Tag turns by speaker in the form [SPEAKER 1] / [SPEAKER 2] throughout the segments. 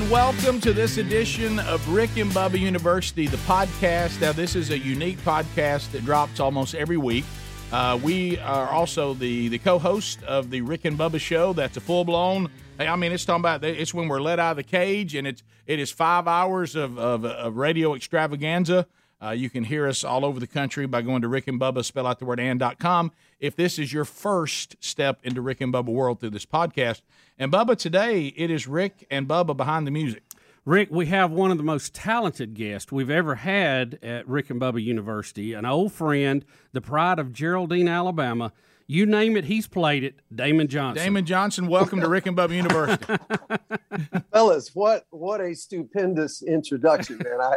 [SPEAKER 1] and welcome to this edition of Rick and Bubba University, the podcast. Now, this is a unique podcast that drops almost every week. Uh, we are also the, the co host of the Rick and Bubba show. That's a full blown. I mean, it's talking about it's when we're let out of the cage, and it's it is five hours of, of, of radio extravaganza. Uh, you can hear us all over the country by going to Rick and Bubba, spell out the word and.com. If this is your first step into Rick and Bubba world through this podcast. And Bubba, today it is Rick and Bubba behind the music.
[SPEAKER 2] Rick, we have one of the most talented guests we've ever had at Rick and Bubba University, an old friend, the pride of Geraldine, Alabama. You name it, he's played it. Damon Johnson.
[SPEAKER 1] Damon Johnson, welcome to Rick and Bubba University.
[SPEAKER 3] Fellas, what what a stupendous introduction, man. I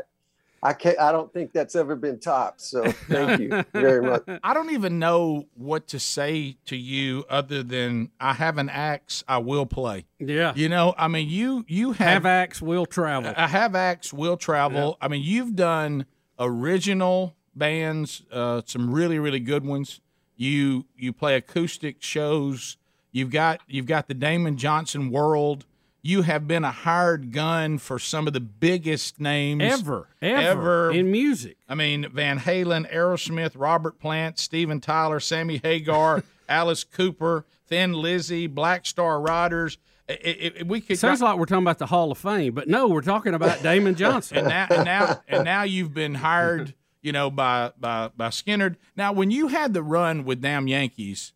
[SPEAKER 3] I can't. I don't think that's ever been topped. So thank you very much.
[SPEAKER 1] I don't even know what to say to you other than I have an axe I will play.
[SPEAKER 2] Yeah,
[SPEAKER 1] you know, I mean, you you have,
[SPEAKER 2] have axe will travel.
[SPEAKER 1] I have axe will travel. Yeah. I mean, you've done original bands, uh, some really really good ones. You you play acoustic shows. You've got you've got the Damon Johnson World you have been a hired gun for some of the biggest names
[SPEAKER 2] ever, ever, ever. in music.
[SPEAKER 1] I mean, Van Halen, Aerosmith, Robert Plant, Steven Tyler, Sammy Hagar, Alice Cooper, Thin Lizzy, Black Star Riders. It, it, we could
[SPEAKER 2] sounds like we're talking about the Hall of Fame, but no, we're talking about Damon Johnson.
[SPEAKER 1] and, now, and now, and now you've been hired, you know, by by by Skynyrd. Now, when you had the run with Damn Yankees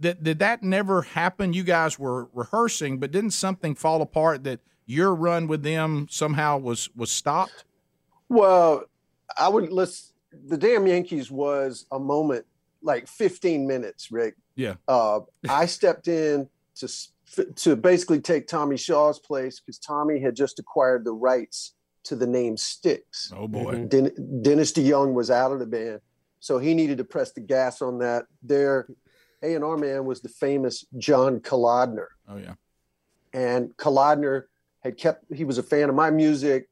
[SPEAKER 1] did, did that never happen? You guys were rehearsing, but didn't something fall apart that your run with them somehow was was stopped?
[SPEAKER 3] Well, I would let's the damn Yankees was a moment like 15 minutes, Rick.
[SPEAKER 1] Yeah.
[SPEAKER 3] Uh, I stepped in to to basically take Tommy Shaw's place because Tommy had just acquired the rights to the name Styx.
[SPEAKER 1] Oh boy.
[SPEAKER 3] Den- Dennis DeYoung was out of the band, so he needed to press the gas on that. There a&R man was the famous John Kalodner.
[SPEAKER 1] Oh yeah.
[SPEAKER 3] And Kalodner had kept he was a fan of my music.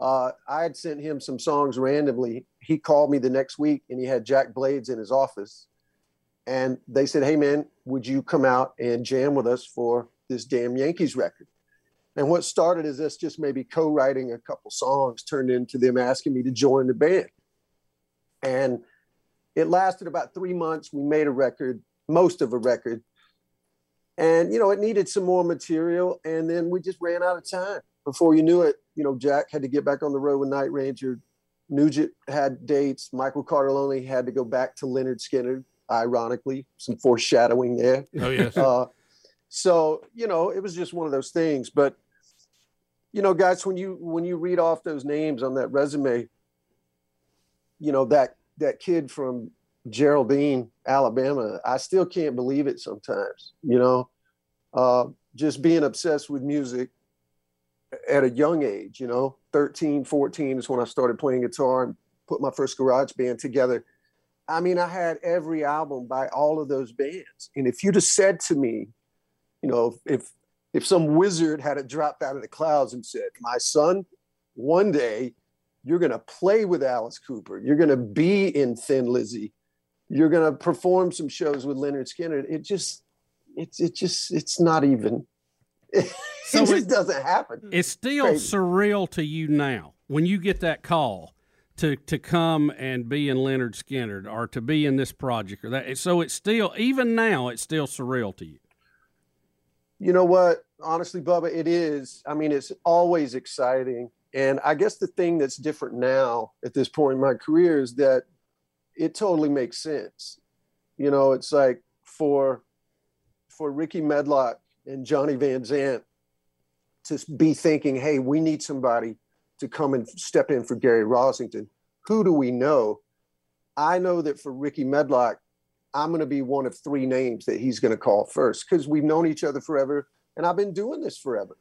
[SPEAKER 3] Uh, I had sent him some songs randomly. He called me the next week and he had Jack Blades in his office. And they said, Hey man, would you come out and jam with us for this damn Yankees record? And what started as us just maybe co-writing a couple songs turned into them asking me to join the band. And it lasted about three months. We made a record, most of a record. And, you know, it needed some more material. And then we just ran out of time. Before you knew it, you know, Jack had to get back on the road with Night Ranger. Nugent had dates. Michael Cartellone had to go back to Lynyrd Skynyrd, ironically, some foreshadowing there.
[SPEAKER 1] Oh, yes. Uh,
[SPEAKER 3] so, you know, it was just one of those things. But, you know, guys, when you when you read off those names on that resume, you know, that that kid from Geraldine, Alabama, I still can't believe it sometimes, you know, uh, just being obsessed with music at a young age, you know, 13, 14 is when I started playing guitar and put my first garage band together. I mean, I had every album by all of those bands. And if you'd have said to me, you know, if if some wizard had dropped out of the clouds and said, My son, one day you're going to play with Alice Cooper. You're going to be in Thin Lizzy. You're going to perform some shows with Lynyrd Skynyrd. It just, it's, it just, it's not even. It, so it just doesn't happen.
[SPEAKER 2] It's still Crazy. surreal to you now when you get that call to to come and be in Lynyrd Skynyrd or to be in this project or that. So it's still even now it's still surreal to you.
[SPEAKER 3] You know what? Honestly, Bubba, it is. I mean, it's always exciting and I guess the thing that's different now at this point in my career is that it totally makes sense. You know, it's like for for Rickey Medlocke and Johnny Van Zant to be thinking, hey, we need somebody to come and step in for Gary Rossington. Who do we know? I know that for Rickey Medlocke, I'm going to be one of three names that he's going to call first because we've known each other forever and I've been doing this forever.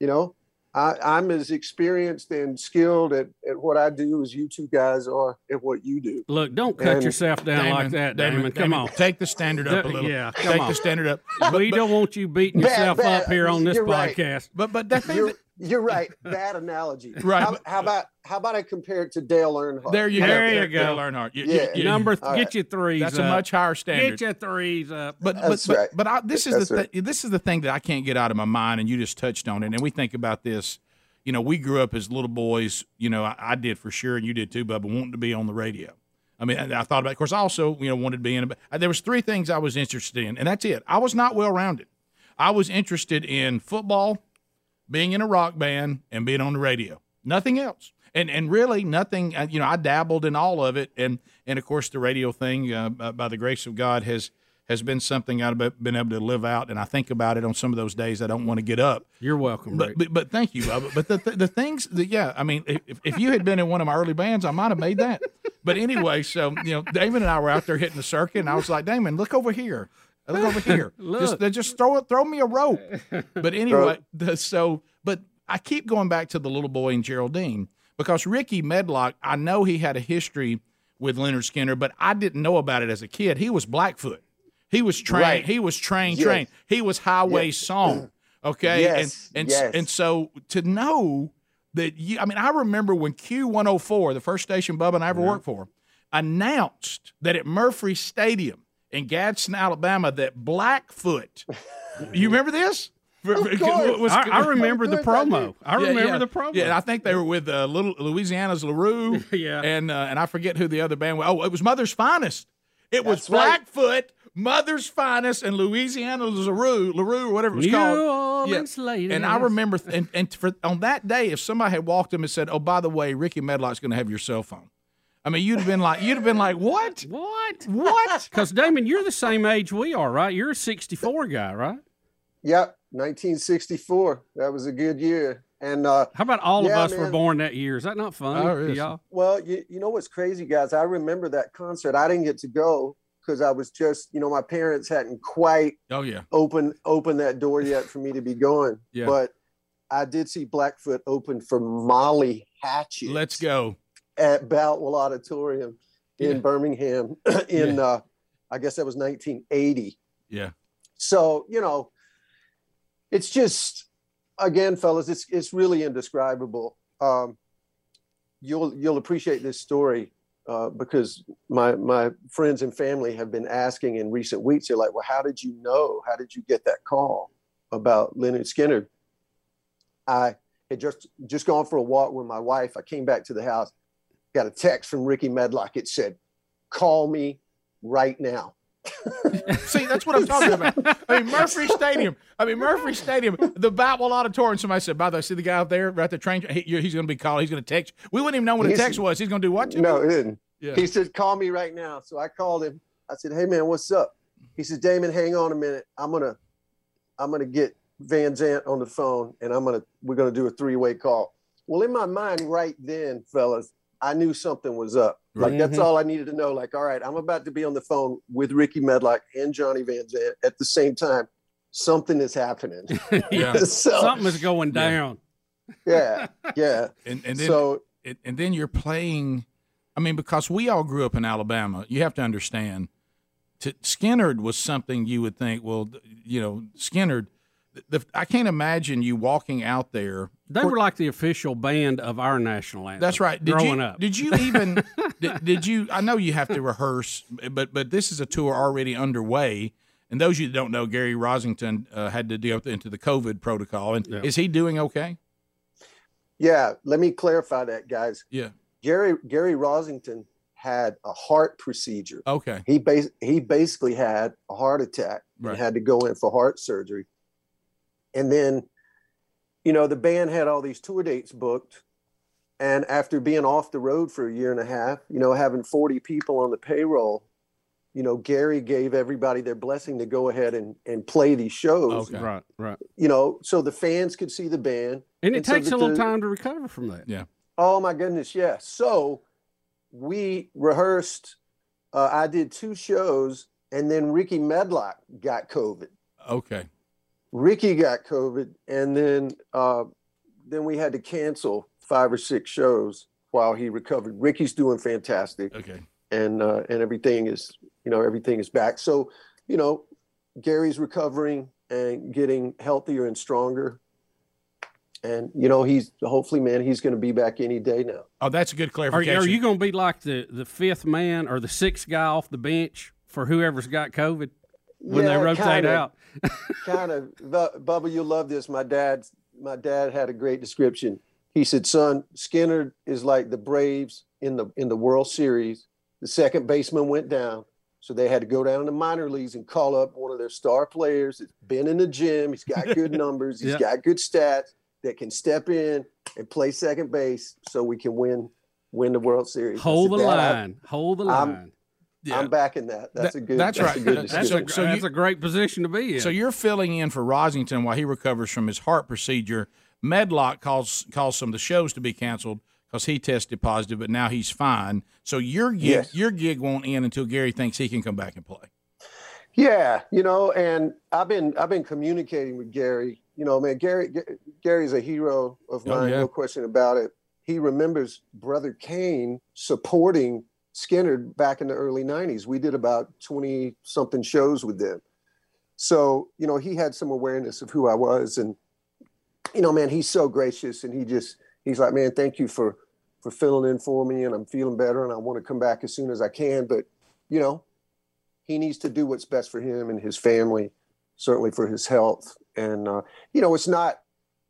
[SPEAKER 3] You know, I, am as experienced and skilled at, at what I do as you two guys are at what you do.
[SPEAKER 2] Look, don't cut and yourself down Damon, like that, Damon. Damon come on.
[SPEAKER 1] Take the standard up a little.
[SPEAKER 2] Yeah,
[SPEAKER 1] take
[SPEAKER 2] on.
[SPEAKER 1] the standard up.
[SPEAKER 2] we don't want you beating yourself bad, bad. up here on this podcast. Right.
[SPEAKER 1] But but that thing,
[SPEAKER 3] You're right. Bad analogy.
[SPEAKER 1] Right.
[SPEAKER 3] How, how about how about I compare it to Dale Earnhardt?
[SPEAKER 1] There you
[SPEAKER 2] There
[SPEAKER 1] go.
[SPEAKER 2] you go.
[SPEAKER 1] Dale Earnhardt. You- you-
[SPEAKER 3] Yeah.
[SPEAKER 1] you-
[SPEAKER 2] Number, th-
[SPEAKER 3] All
[SPEAKER 2] get
[SPEAKER 3] right.
[SPEAKER 2] your threes.
[SPEAKER 1] that's a much higher standard.
[SPEAKER 2] Get your threes up.
[SPEAKER 1] But
[SPEAKER 3] That's
[SPEAKER 1] but, but
[SPEAKER 3] right.
[SPEAKER 1] but I, this is
[SPEAKER 3] That's
[SPEAKER 1] the
[SPEAKER 3] right.
[SPEAKER 1] th- this is the thing that I can't get out of my mind, and you just touched on it. And we think about this. You know, we grew up as little boys. You know, I, I did for sure, and you did too, Bubba, wanting to be on the radio. I mean, and I thought about. It. Of course, I also you know wanted to be in. A, there was three things I was interested in, and that's it. I was not well rounded. I was interested in football, being in a rock band, and being on the radio. Nothing else. And, and really nothing. uh, You know, I dabbled in all of it, and and of course the radio thing, uh, uh, by the grace of God, has has been something I've been able to live out, and I think about it on some of those days I don't want to get up.
[SPEAKER 2] You're welcome,
[SPEAKER 1] But but, but thank you. Bubba. But the, the the things that yeah, I mean, if, if you had been in one of my early bands, I might have made that. But anyway, so you know, Damon and I were out there hitting the circuit, and I was like, Damon, look over here, look over here, just just throw it, throw me a rope. But anyway, the, so but I keep going back to the little boy and Geraldine because Rickey Medlocke, I know he had a history with Lynyrd Skynyrd, but I didn't know about it as a kid. He was Blackfoot. He was trained.
[SPEAKER 3] Right.
[SPEAKER 1] He was trained.
[SPEAKER 3] Yes.
[SPEAKER 1] Trained. He was Highway Song. Okay.
[SPEAKER 3] Yes,
[SPEAKER 1] And and
[SPEAKER 3] yes.
[SPEAKER 1] and so to know that you, I mean, I remember when Q104, the first station Bubba and I ever uh-huh. worked for, announced that at Murphy Stadium in Gadsden, Alabama, that Blackfoot. you remember this?
[SPEAKER 3] course.
[SPEAKER 1] Was-
[SPEAKER 2] I, I remember the
[SPEAKER 3] Of course I
[SPEAKER 2] promo. I remember
[SPEAKER 1] yeah.
[SPEAKER 2] the promo.
[SPEAKER 1] Yeah, I think they were with uh, little Louisiana's LeRoux.
[SPEAKER 2] Yeah.
[SPEAKER 1] and uh, and I forget who the other band was. Oh, it was Mother's Finest. It was
[SPEAKER 3] That's right.
[SPEAKER 1] Blackfoot, Mother's Finest, and Louisiana's LeRoux, LeRoux, or whatever it was
[SPEAKER 2] New
[SPEAKER 1] called.
[SPEAKER 2] Orleans ladies.
[SPEAKER 1] And I remember, th- and, and for, on that day, if somebody had walked in and said, "Oh, by the way, Rickey Medlocke's going to have your cell phone," I mean, you'd have been like, you'd have been like, "What?
[SPEAKER 2] What?
[SPEAKER 1] What?"
[SPEAKER 2] Because Damon, you're the same age we are, right? You're a '64 guy, right?
[SPEAKER 3] Yep, 1964. That was a good year. And uh,
[SPEAKER 2] How about all
[SPEAKER 3] Yeah,
[SPEAKER 2] of us were born that year? Is that not funny
[SPEAKER 1] Oh, it
[SPEAKER 2] to
[SPEAKER 1] is.
[SPEAKER 2] y'all?
[SPEAKER 3] well, you, you know what's crazy, guys? I remember that concert. I didn't get to go because I was just, you know, my parents hadn't quite
[SPEAKER 1] Oh yeah,
[SPEAKER 3] opened opened that door yet for me to be going.
[SPEAKER 1] Yeah.
[SPEAKER 3] But I did see Blackfoot open for Molly Hatchet.
[SPEAKER 1] let's go.
[SPEAKER 3] At Boutwell Auditorium in
[SPEAKER 1] Yeah.
[SPEAKER 3] Birmingham in uh, I guess that was 1980.
[SPEAKER 1] Yeah,
[SPEAKER 3] So you know, it's just again, fellas, it's it's really indescribable. Um, you'll you'll appreciate this story uh, because my my friends and family have been asking in recent weeks. They're like, "Well, how did you know? How did you get that call about Lynyrd Skynyrd?" I had just just gone for a walk with my wife. I came back to the house, got a text from Rickey Medlocke. It said, "Call me right now."
[SPEAKER 1] See, that's what I'm talking about. I mean, Murphy Stadium. I mean, Murphy Stadium, the Boutwell Auditorium. Somebody said, by the way, see the guy out there, right the train. He, he's going to be called. He's going to text. We wouldn't even know what a text was. He's going to do what? to
[SPEAKER 3] No, it didn't.
[SPEAKER 1] Yeah.
[SPEAKER 3] He said, "Call me right now." So I called him. I said, "Hey man, what's up?" He said, "Damon, hang on a minute. I'm gonna, I'm gonna get Van Zant on the phone, and I'm gonna, we're gonna do a three-way call." Well, in my mind, right then, fellas, I knew something was up. Like that's mm-hmm. all I needed to know. Like, all right, I'm about to be on the phone with Rickey Medlocke and Johnny Van Zant at the same time. Something is happening.
[SPEAKER 1] Yeah.
[SPEAKER 3] so
[SPEAKER 2] Something is going down.
[SPEAKER 3] yeah, yeah.
[SPEAKER 1] And, and then
[SPEAKER 3] so
[SPEAKER 1] and, and then you're playing. I mean, because we all grew up in Alabama, you have to understand. To Skynyrd was something you would think. Well, you know, Skynyrd. The, I can't imagine you walking out there.
[SPEAKER 2] They were like the official band of our national anthem.
[SPEAKER 1] That's right. Did
[SPEAKER 2] growing
[SPEAKER 1] you,
[SPEAKER 2] up.
[SPEAKER 1] Did you even? did, did you? I know you have to rehearse, but but this is a tour already underway. And those of you that don't know, Gary Rossington uh, had to deal with into the COVID protocol. And
[SPEAKER 2] Yeah.
[SPEAKER 1] is he doing okay?
[SPEAKER 3] yeah, let me clarify that, guys.
[SPEAKER 1] Yeah.
[SPEAKER 3] Gary Gary Rossington had a heart procedure.
[SPEAKER 1] Okay.
[SPEAKER 3] He bas- he basically had a heart attack
[SPEAKER 1] Right.
[SPEAKER 3] and had to go in for heart surgery. And then, you know, the band had all these tour dates booked. And after being off the road for a year and a half, you know, having 40 people on the payroll, you know, Gary gave everybody their blessing to go ahead and, and play these shows,
[SPEAKER 1] Okay.
[SPEAKER 2] Right, right.
[SPEAKER 3] you know, so the fans could see the band.
[SPEAKER 2] And it
[SPEAKER 3] And so
[SPEAKER 2] takes
[SPEAKER 3] that
[SPEAKER 2] a little
[SPEAKER 3] the-
[SPEAKER 2] time to recover from that.
[SPEAKER 1] Yeah.
[SPEAKER 3] Oh my goodness, yes. So we rehearsed. Uh, I did two shows, and then Rickey Medlocke got COVID.
[SPEAKER 1] Okay.
[SPEAKER 3] Ricky got COVID, and then uh, then we had to cancel five or six shows while he recovered. Ricky's doing fantastic,
[SPEAKER 1] Okay.
[SPEAKER 3] and uh, and everything is you know everything is back. So you know Gary's recovering and getting healthier and stronger, and you know he's hopefully, man, he's going to be back any day now.
[SPEAKER 1] Oh, that's a good
[SPEAKER 2] Are,
[SPEAKER 1] clarification.
[SPEAKER 2] are you going to be like the, the fifth man or the sixth guy off the bench for whoever's got COVID when they
[SPEAKER 3] Yeah,
[SPEAKER 2] rotate
[SPEAKER 3] kinda.
[SPEAKER 2] out?
[SPEAKER 3] kind of Bubba, you'll love this. My dad, my dad had a great description. He said, "Son, Skynyrd is like the Braves in the in the World Series. The second baseman went down, so they had to go down to the minor leagues and call up one of their star players that's been in the gym. He's got good numbers. He's
[SPEAKER 2] Yeah.
[SPEAKER 3] got good stats that can step in and play second base, so we can win win the World Series." I
[SPEAKER 2] Hold the
[SPEAKER 3] said, "Dad, I-
[SPEAKER 2] line. Hold the
[SPEAKER 3] I'm-
[SPEAKER 2] line.
[SPEAKER 1] Yeah.
[SPEAKER 3] I'm backing that. That's
[SPEAKER 1] That-
[SPEAKER 3] a good.
[SPEAKER 1] that's
[SPEAKER 3] That's,
[SPEAKER 1] right.
[SPEAKER 3] a good
[SPEAKER 1] That's
[SPEAKER 2] That's, a,
[SPEAKER 1] So uh,
[SPEAKER 2] that's
[SPEAKER 1] you-
[SPEAKER 2] a great position to be in.
[SPEAKER 1] So you're filling in for Rossington while he recovers from his heart procedure. Medlocke calls calls some of the shows to be canceled because he tested positive, but now he's fine. So your gig
[SPEAKER 3] Yes.
[SPEAKER 1] your gig won't end until Gary thinks he can come back and play.
[SPEAKER 3] Yeah, you know, and I've been I've been communicating with Gary. You know, man, Gary G- Gary's a hero of
[SPEAKER 1] Oh,
[SPEAKER 3] mine,
[SPEAKER 1] yeah.
[SPEAKER 3] no question about it. He remembers brother Cane supporting Skynyrd back in the early '90s. We did about twenty something shows with them, so you know he had some awareness of who I was, and you know, man, he's so gracious, and he just he's like, man, thank you for for filling in for me, and I'm feeling better, and I want to come back as soon as I can, but you know, he needs to do what's best for him and his family, certainly for his health. And uh, you know, it's not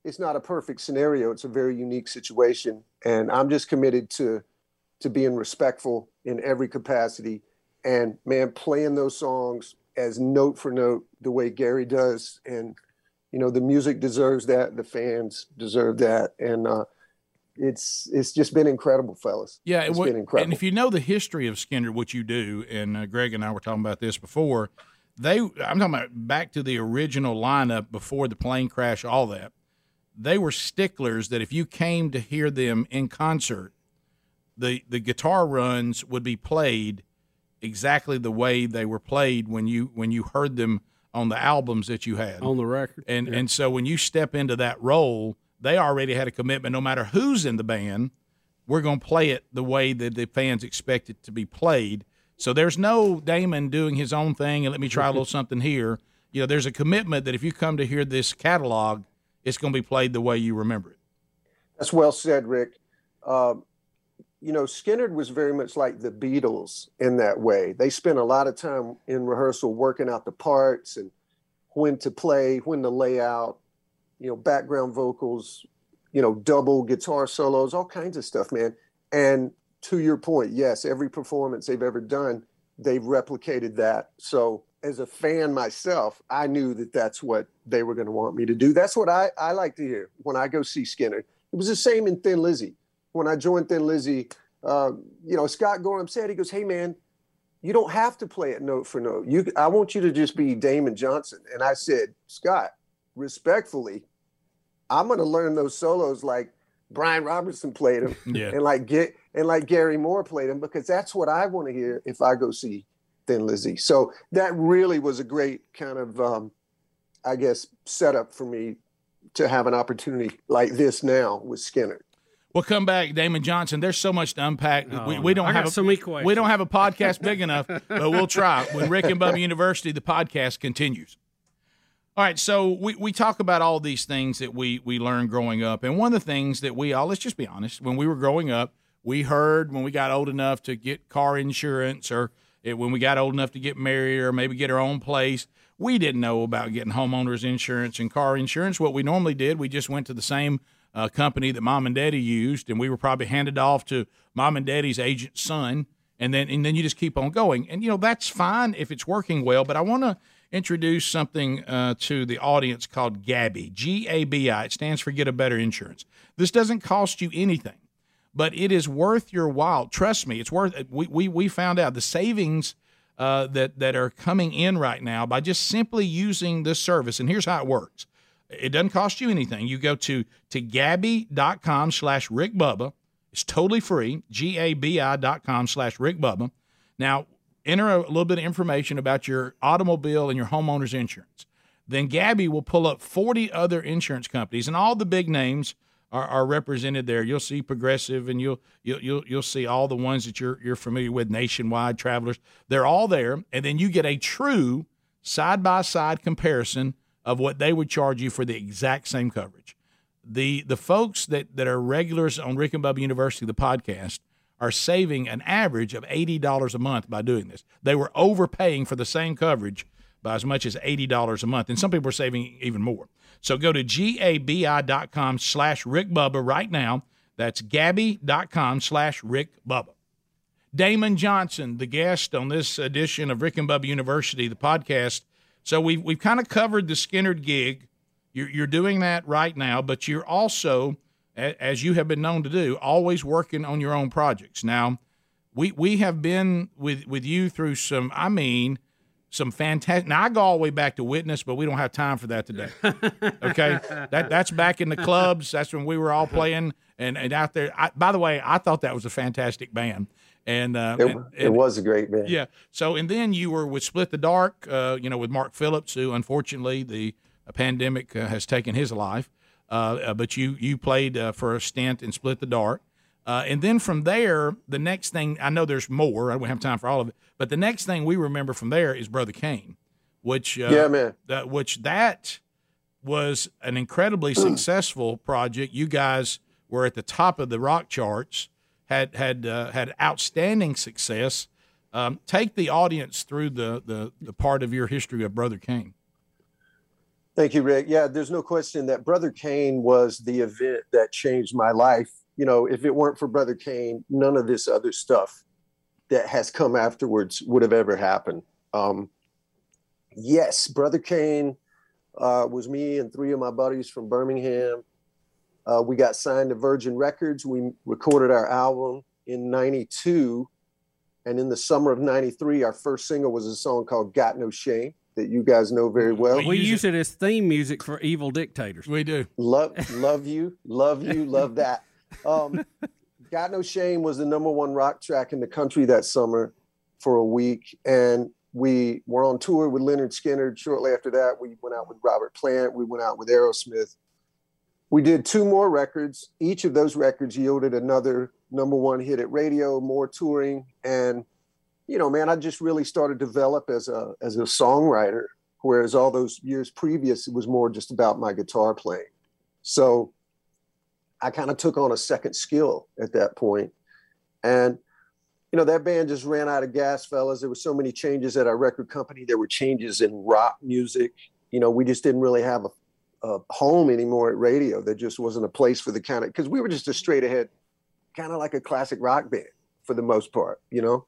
[SPEAKER 3] it's not a perfect scenario. It's a very unique situation, and I'm just committed to to being respectful in every capacity. And man, playing those songs as note for note the way Gary does, and you know, the music deserves that. The fans deserve that, and uh, it's it's just been incredible, fellas.
[SPEAKER 1] Yeah,
[SPEAKER 3] It's
[SPEAKER 1] it, wa-
[SPEAKER 3] been incredible.
[SPEAKER 1] And if you know the history of Skynyrd, which you do, and uh, Greg and I were talking about this before, they I'm talking about back to the original lineup before the plane crash, all that. They were sticklers that if you came to hear them in concert, the the guitar runs would be played exactly the way they were played when you when you heard them on the albums that you had.
[SPEAKER 2] on the record.
[SPEAKER 1] And and so when you step into that role, they already had a commitment. No matter who's in the band, we're going to play it the way that the fans expect it to be played. So there's no Damon doing his own thing and let me try a little something here. You know, there's a commitment that if you come to hear this catalog, it's going to be played the way you remember it.
[SPEAKER 3] That's well said, Rick. Um, you know, Skynyrd was very much like the Beatles in that way. They spent a lot of time in rehearsal working out the parts and when to play, when to lay out, you know, background vocals, you know, double guitar solos, all kinds of stuff, man. And to your point, yes, every performance they've ever done, they've replicated that. So as a fan myself, I knew that that's what they were going to want me to do. That's what I, I like to hear when I go see Skynyrd. It was the same in Thin Lizzy. When I joined Thin Lizzy, uh, you know, Scott Gorham said, he goes, hey, man, you don't have to play it note for note. You, I want you to just be Damon Johnson. And I said, Scott, respectfully, I'm going to learn those solos like Brian Robertson played them
[SPEAKER 1] Yeah.
[SPEAKER 3] and like get and like Gary Moore played them because that's what I want to hear if I go see Thin Lizzy. So that really was a great kind of, um, I guess, setup for me to have an opportunity like this now with Skynyrd.
[SPEAKER 1] We'll come back, Damon Johnson. There's so much to unpack. we,
[SPEAKER 2] Oh,
[SPEAKER 1] we don't
[SPEAKER 2] I
[SPEAKER 1] have a,
[SPEAKER 2] so many questions.
[SPEAKER 1] we don't have a podcast big enough, but we'll try. When Rick and Bubba University, the podcast continues. All right, so we, we talk about all these things that we we learned growing up, and one of the things that we all let's just be honest, when we were growing up, we heard when we got old enough to get car insurance, or it, when we got old enough to get married, or maybe get our own place, we didn't know about getting homeowners insurance and car insurance. What we normally did, we just went to the same uh, company that mom and daddy used, and we were probably handed off to mom and daddy's agent's son, and then and then you just keep on going, and you know that's fine if it's working well. But I want to introduce something uh, to the audience called Gabi, G A B I. It stands for Get a Better Insurance. This doesn't cost you anything, but it is worth your while. Trust me, it's worth. We we we found out the savings. Uh, that that are coming in right now by just simply using this service. And here's how it works. It doesn't cost you anything. You go to to gabi.com slash Rick Bubba. It's totally free. G-A-B-I dot com slash Rick Bubba. Now, enter a little bit of information about your automobile and your homeowner's insurance. Then Gabi will pull up 40 other insurance companies, and all the big names are, are represented there. You'll see Progressive, and you'll you'll you'll, you'll see all the ones that you're you're familiar with, Nationwide, Travelers. They're all there, and then you get a true side by side comparison of what they would charge you for the exact same coverage. the the folks that that are regulars on Rick and Bubba University, the podcast, are saving an average of eighty dollars a month by doing this. They were overpaying for the same coverage by as much as eighty dollars a month, and some people are saving even more. So go to gabi.com slash Rick Bubba right now. That's gabi.com slash Rick Bubba. Damon Johnson, the guest on this edition of Rick and Bubba University, the podcast. So we've we've kind of covered the Skynyrd gig. You're, you're doing that right now, but you're also, as you have been known to do, always working on your own projects. Now, we we have been with with you through some. I mean, some fantastic. Now I go all the way back to Witness, but we don't have time for that today. Okay, that that's back in the clubs. That's when we were all playing and and out there. I, by the way, I thought that was a fantastic band. And, uh,
[SPEAKER 3] it,
[SPEAKER 1] and, and,
[SPEAKER 3] it was a great band.
[SPEAKER 1] Yeah. So and then you were with Split the Dark, uh, you know, with Mark Phillips, who unfortunately the pandemic uh, has taken his life. Uh, uh, but you you played uh, for a stint in Split the Dark. and then from there, the next thing I know there's more. I don't have time for all of it. But the next thing we remember from there is Brother Cane, which
[SPEAKER 3] yeah, man,
[SPEAKER 1] which that was an incredibly successful project. You guys were at the top of the rock charts had had uh, had outstanding success. Um, take the audience through the, the the part of your history of Brother Cane.
[SPEAKER 3] Thank you, Rick. Yeah, there's no question that Brother Cane was the event that changed my life. You know, if it weren't for Brother Cane, none of this other stuff that has come afterwards would have ever happened. Um, yes, Brother Cane uh, was me and three of my buddies from Birmingham. Uh, we got signed to Virgin Records. We recorded our album in 92. And in the summer of 93, our first single was a song called Got No Shame that you guys know very well.
[SPEAKER 2] We, we use it. it as theme music for Evil Dictators.
[SPEAKER 1] We do.
[SPEAKER 3] Love, love you, love you, love that. Um, Got No Shame was the number one rock track in the country that summer for a week. And we were on tour with Lynyrd Skynyrd. Shortly after that, we went out with Robert Plant. We went out with Aerosmith we did two more records. Each of those records yielded another number one hit at radio, more touring, and you know, man, I just really started to develop as a as a songwriter. Whereas all those years previous, it was more just about my guitar playing. So I kind of took on a second skill at that point. point, and you know that band just ran out of gas, fellas. There were so many changes at our record company. There were changes in rock music. You know, we just didn't really have a a home anymore at radio. There just wasn't a place for the kind of because we were just a straight ahead, kind of like a classic rock band for the most part, you know.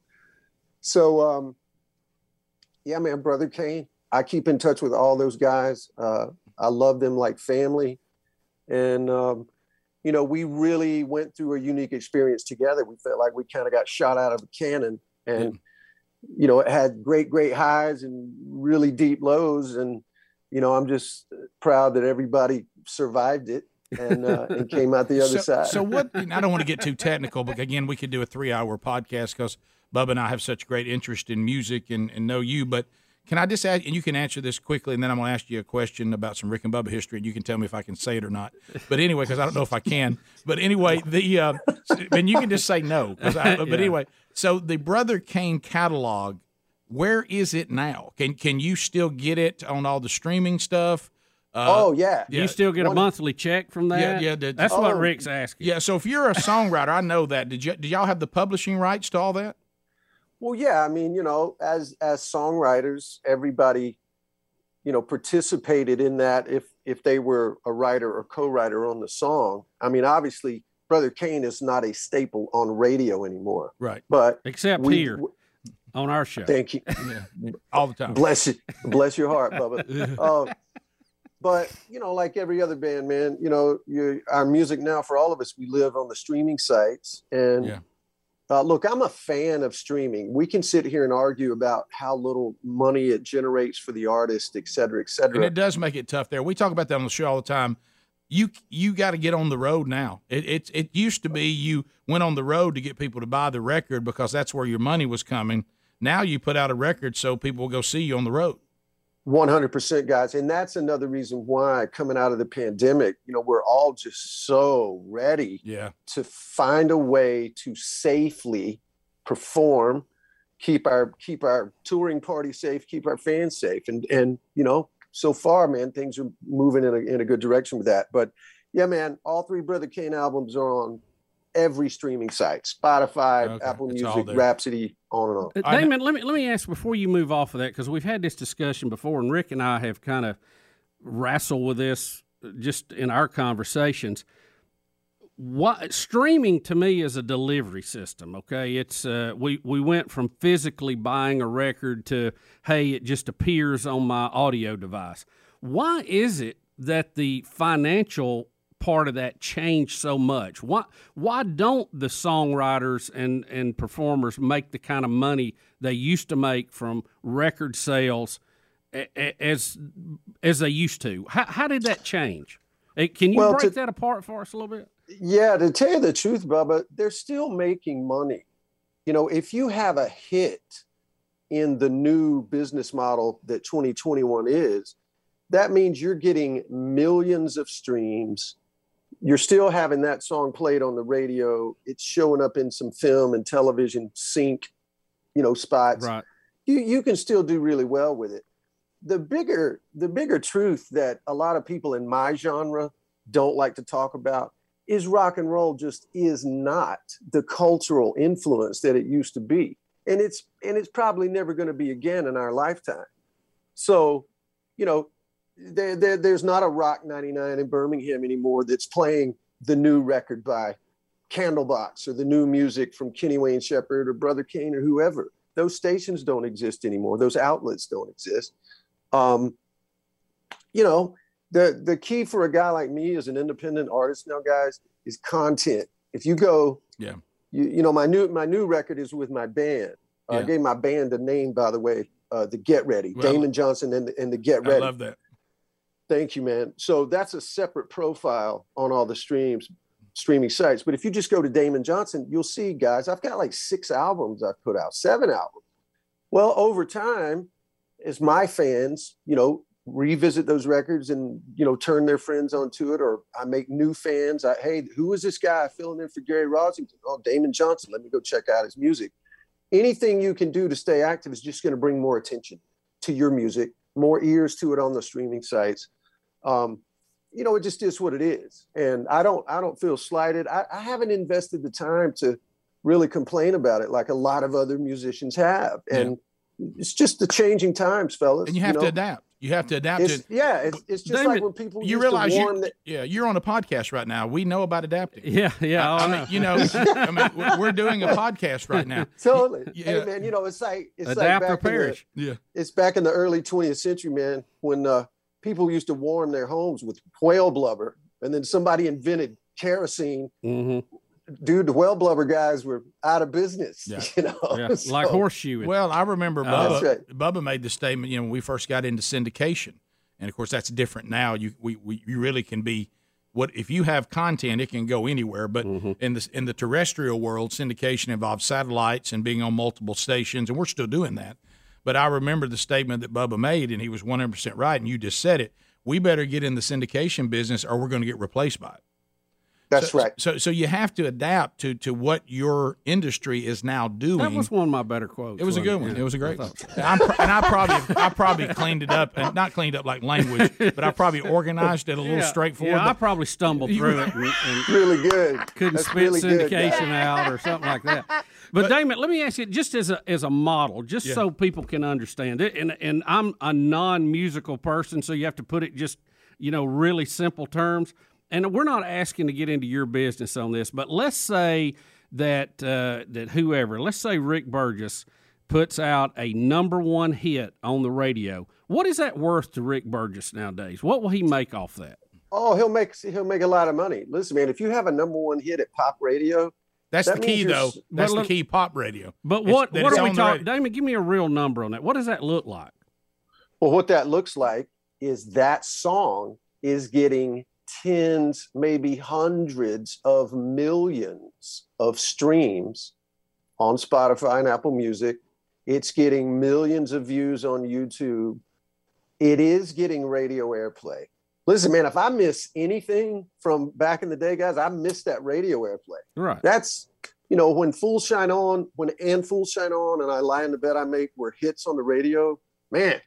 [SPEAKER 3] So um, yeah, man, brother Cane. I keep in touch with all those guys. Uh, I love them like family, and um, you know, we really went through a unique experience together. We felt like we kind of got shot out of a cannon, and you know, it had great, great highs and really deep lows, and you know, I'm just proud that everybody survived it and uh, and came out the other
[SPEAKER 1] so,
[SPEAKER 3] side.
[SPEAKER 1] So what? I don't want to get too technical, but again, we could do a three hour podcast because Bubba and I have such great interest in music and, and know you. But can I just ask, and you can answer this quickly, and then I'm going to ask you a question about some Rick and Bubba history, and you can tell me if I can say it or not. But anyway, because I don't know if I can. But anyway, the uh, and you can just say no. I, but yeah. anyway, so the Brother Cane catalog where is it now? Can can you still get it on all the streaming stuff?
[SPEAKER 3] Uh, oh yeah.
[SPEAKER 2] yeah. You still get a monthly check from that? Yeah, yeah. That's oh. what Rick's asking.
[SPEAKER 1] Yeah. So if you're a songwriter, I know that. Did you did y'all have the publishing rights to all that?
[SPEAKER 3] Well, yeah. I mean, you know, as as songwriters, everybody, you know, participated in that if if they were a writer or co-writer on the song. I mean, obviously, Brother Cane is not a staple on radio anymore.
[SPEAKER 1] Right.
[SPEAKER 3] But
[SPEAKER 2] except we, here on our show.
[SPEAKER 3] Thank you.
[SPEAKER 1] Yeah, all the time.
[SPEAKER 3] Bless you. Bless your heart, Bubba. uh, but you know, like every other band, man, you know, you, our music now for all of us, we live on the streaming sites, and yeah. uh, look, I'm a fan of streaming. We can sit here and argue about how little money it generates for the artist, et cetera, et cetera.
[SPEAKER 1] And it does make it tough there. We talk about that on the show all the time. You you got to get on the road now. It, it it used to be you went on the road to get people to buy the record because that's where your money was coming now you put out a record so people will go see you on the road.
[SPEAKER 3] 100% guys and that's another reason why coming out of the pandemic you know we're all just so ready
[SPEAKER 1] yeah.
[SPEAKER 3] to find a way to safely perform keep our keep our touring party safe keep our fans safe and and you know so far man things are moving in a, in a good direction with that but Yeah, man. All three Brother Cane albums are on every streaming site: Spotify,
[SPEAKER 1] Okay,
[SPEAKER 3] Apple
[SPEAKER 1] it's
[SPEAKER 3] Music,
[SPEAKER 1] there.
[SPEAKER 3] Rhapsody, on and on.
[SPEAKER 2] Uh,
[SPEAKER 1] I
[SPEAKER 2] Damon, let me let me ask before you move off of that because we've had this discussion before, and Rick and I have kind of wrestled with this just in our conversations. What streaming to me is a delivery system. Okay, it's uh, we we went from physically buying a record to hey, it just appears on my audio device. Why is it that the financial part of that changed so much? Why why don't the songwriters and and performers make the kind of money they used to make from record sales a- a- as as they used to? How, how did that change? Can you
[SPEAKER 3] Well,
[SPEAKER 2] break
[SPEAKER 3] to-
[SPEAKER 2] that apart for us a little bit?
[SPEAKER 3] Yeah, to tell you the truth, Bubba, they're still making money. You know, if you have a hit in the new business model that 2021 is, that means you're getting millions of streams. You're still having that song played on the radio. It's showing up in some film and television sync, you know, spots.
[SPEAKER 2] Right.
[SPEAKER 3] You you can still do really well with it. The bigger the bigger truth that a lot of people in my genre don't like to talk about is rock and roll just is not the cultural influence that it used to be. And it's and it's probably never going to be again in our lifetime. So you know there, there there's not a rock 99 in birmingham anymore that's playing the new record by candlebox or the new music from kenny wayne shepherd or brother cane or whoever. Those stations don't exist anymore. Those outlets don't exist. Um, you know the the key for a guy like me as an independent artist now guys is content. If you go
[SPEAKER 1] Yeah.
[SPEAKER 3] you, you know my new my new record is with my band. Uh, i gave my band a name by the way uh, the get ready
[SPEAKER 1] Well,
[SPEAKER 3] damon johnson and the, and the get
[SPEAKER 1] I
[SPEAKER 3] ready.
[SPEAKER 1] love that.
[SPEAKER 3] thank you man. So that's a separate profile on all the streams streaming sites. But if you just go to damon johnson you'll see guys i've got like six albums i've put out seven albums. Well over time as my fans you know revisit those records and you know turn their friends onto it or i make new fans. I, hey who is this guy filling in for gary rossington oh damon johnson. Let me go check out his music. Anything you can do to stay active is just going to bring more attention to your music more ears to it on the streaming sites. Um, you know it just is what it is. And i don't i don't feel slighted. I, I haven't invested the time to really complain about it like a lot of other musicians have. And it's just the changing times fellas
[SPEAKER 1] And you have
[SPEAKER 3] know?
[SPEAKER 1] to adapt. You have to adapt
[SPEAKER 3] it's,
[SPEAKER 1] to
[SPEAKER 3] yeah it's, it's just
[SPEAKER 2] Damon,
[SPEAKER 3] like when people
[SPEAKER 1] you
[SPEAKER 3] used
[SPEAKER 1] realize
[SPEAKER 3] to
[SPEAKER 1] you,
[SPEAKER 3] warn that
[SPEAKER 1] yeah, you're on a podcast right now. We know about adapting.
[SPEAKER 2] Yeah, yeah.
[SPEAKER 1] I,
[SPEAKER 2] I
[SPEAKER 1] I mean, you know, I mean, we're- we're doing a podcast right now.
[SPEAKER 3] totally
[SPEAKER 1] Yeah.
[SPEAKER 3] hey man you know it's like it's
[SPEAKER 2] Adapt
[SPEAKER 3] like
[SPEAKER 2] or
[SPEAKER 3] back in the-
[SPEAKER 1] Yeah.
[SPEAKER 3] it's back in the early 20th century, man, when uh, people used to warm their homes with whale blubber, and then somebody invented kerosene.
[SPEAKER 2] hmm
[SPEAKER 3] Dude, the whale blubber guys were out of business.
[SPEAKER 1] Yeah.
[SPEAKER 3] You know,
[SPEAKER 2] Yeah,
[SPEAKER 3] So-
[SPEAKER 2] like horseshoe.
[SPEAKER 1] Well, I remember
[SPEAKER 2] Oh.
[SPEAKER 1] Bubba.
[SPEAKER 3] Right.
[SPEAKER 1] Bubba made the statement. You know, when we first got into syndication, and of course that's different now. You we, we you really can be what if you have content, it can go anywhere. But
[SPEAKER 2] Mm-hmm.
[SPEAKER 1] in the in the terrestrial world, syndication involves satellites and being on multiple stations, and we're still doing that. But I remember the statement that Bubba made, and he was one hundred percent right. And you just said it. We better get in the syndication business, or we're going to get replaced by it.
[SPEAKER 3] That's
[SPEAKER 1] so,
[SPEAKER 3] right.
[SPEAKER 1] So, so you have to adapt to to what your industry is now doing.
[SPEAKER 2] that was one of my better quotes.
[SPEAKER 1] It was a good one.
[SPEAKER 2] Yeah,
[SPEAKER 1] It was a great
[SPEAKER 2] thought
[SPEAKER 1] one.
[SPEAKER 2] so.
[SPEAKER 1] I'm, pr- and I probably I probably cleaned it up and not cleaned up like language, but I probably organized it a little
[SPEAKER 2] Yeah,
[SPEAKER 1] straightforward.
[SPEAKER 2] Yeah, I probably stumbled through it and, and
[SPEAKER 3] Really good.
[SPEAKER 2] couldn't
[SPEAKER 3] That's
[SPEAKER 2] spit
[SPEAKER 3] really good,
[SPEAKER 2] syndication out or something like that. But, Damon, let me ask you, just as a as a model, just
[SPEAKER 1] Yeah.
[SPEAKER 2] so people can understand it, and and I'm a non musical person, so you have to put it just you know really simple terms. And we're not asking to get into your business on this, but let's say that uh, that whoever, let's say Rick Burgess puts out a number one hit on the radio. What is that worth to Rick Burgess nowadays? What will he make off that?
[SPEAKER 3] Oh, he'll make he'll make a lot of money. Listen, man, if you have a number one hit at pop radio,
[SPEAKER 1] That's
[SPEAKER 3] that
[SPEAKER 1] the key, though. That's
[SPEAKER 2] Well,
[SPEAKER 1] the key. Pop radio.
[SPEAKER 2] But what
[SPEAKER 1] that
[SPEAKER 2] what are we talking? Damon, give me a real number on that. What does that look like?
[SPEAKER 3] well, what that looks like is that song is getting tens, maybe hundreds of millions of streams on Spotify and Apple Music. It's getting millions of views on YouTube. It is getting radio airplay. Listen, man, if I miss anything from back in the day, guys, I miss that radio airplay.
[SPEAKER 2] Right.
[SPEAKER 3] That's you know when Fools Shine On, when and Fools Shine On, and I lie in the bed I make were hits on the radio. Man,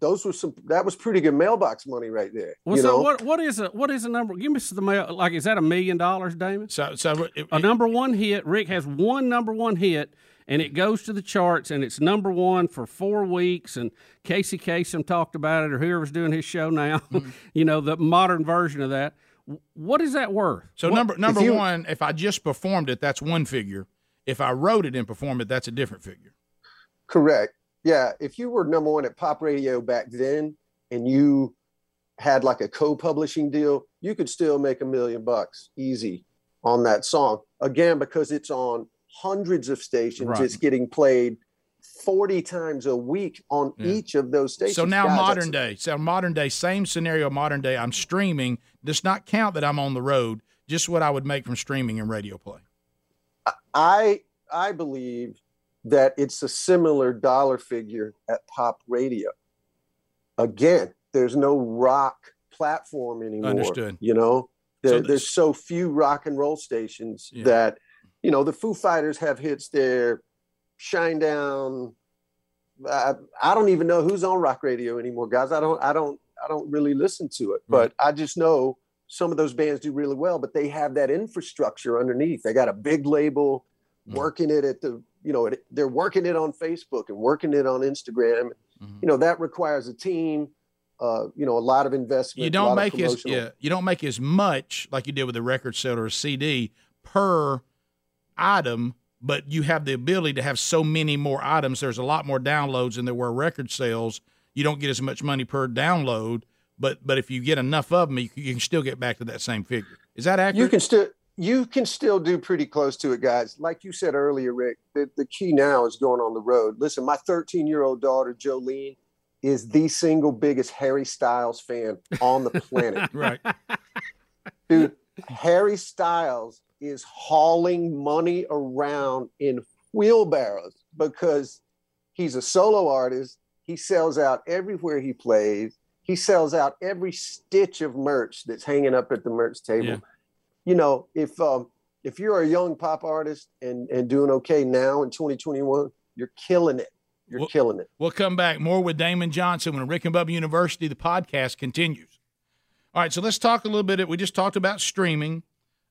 [SPEAKER 3] those were some that was pretty good mailbox money right there.
[SPEAKER 2] Well,
[SPEAKER 3] you
[SPEAKER 2] so
[SPEAKER 3] know?
[SPEAKER 2] what what is a what is a number? Give me the mail. Like, is that a million dollars, Damon?
[SPEAKER 1] So, so it,
[SPEAKER 2] A number one hit. Rick has one number one hit, and it goes to the charts, and it's number one for four weeks. And Casey Kasem talked about it, or whoever's doing his show now.
[SPEAKER 1] Mm-hmm.
[SPEAKER 2] you know, the modern version of that. What is that worth?
[SPEAKER 1] so number number
[SPEAKER 3] you-
[SPEAKER 1] one, if I just performed it, that's one figure. If I wrote it and performed it, that's a different figure.
[SPEAKER 3] Correct. Yeah. If you were number one at pop radio back then and you had like a co-publishing deal, you could still make a million bucks easy on that song. Again, because it's on hundreds of stations,
[SPEAKER 1] Right.
[SPEAKER 3] it's getting played 40 times a week on
[SPEAKER 1] Yeah.
[SPEAKER 3] each of those stations.
[SPEAKER 1] So now
[SPEAKER 3] Guys,
[SPEAKER 1] modern day, so modern day, same scenario. Modern day, I'm streaming. Does not count that I'm on the road. Just what I would make from streaming and radio play.
[SPEAKER 3] I I believe that it's a similar dollar figure at pop radio. Again, there's no rock platform anymore.
[SPEAKER 1] Understood.
[SPEAKER 3] You know, there,
[SPEAKER 1] So
[SPEAKER 3] there's so few rock and roll stations
[SPEAKER 1] Yeah.
[SPEAKER 3] that you know the Foo Fighters have hits there, Shinedown. I, I don't even know who's on rock radio anymore, guys. I don't I don't I don't really listen to it, but I just know some of those bands do really well, but they have that infrastructure underneath. They got a big label
[SPEAKER 1] Mm.
[SPEAKER 3] working it at the, you know, it, they're working it on Facebook and working it on Instagram.
[SPEAKER 1] Mhm.
[SPEAKER 3] You know, that requires a team, uh, you know, a lot of investment.
[SPEAKER 1] You don't make as yeah, you don't make as much like you did with a record seller or a CD per item, but you have the ability to have so many more items. There's a lot more downloads than there were record sales. You don't get as much money per download, but but if you get enough of them, you, you can still get back to that same figure. Is that accurate?
[SPEAKER 3] you can still you can still do pretty close to it guys. Like you said earlier rick the, the key now is going on the road. Listen my 13 year old daughter jolene is the single biggest harry styles fan on the planet.
[SPEAKER 1] Right.
[SPEAKER 3] dude harry styles is hauling money around in wheelbarrows because he's a solo artist. He sells out everywhere he plays. He sells out every stitch of merch that's hanging up at the merch table.
[SPEAKER 1] Yeah.
[SPEAKER 3] You know if um if you're a young pop artist and and doing okay now in 2021 you're killing it you're
[SPEAKER 1] Well-
[SPEAKER 3] killing it
[SPEAKER 1] We'll come back more with Damon Johnson when Rick and Bubba University, the podcast continues. All right, so let's talk a little bit. We just talked about streaming.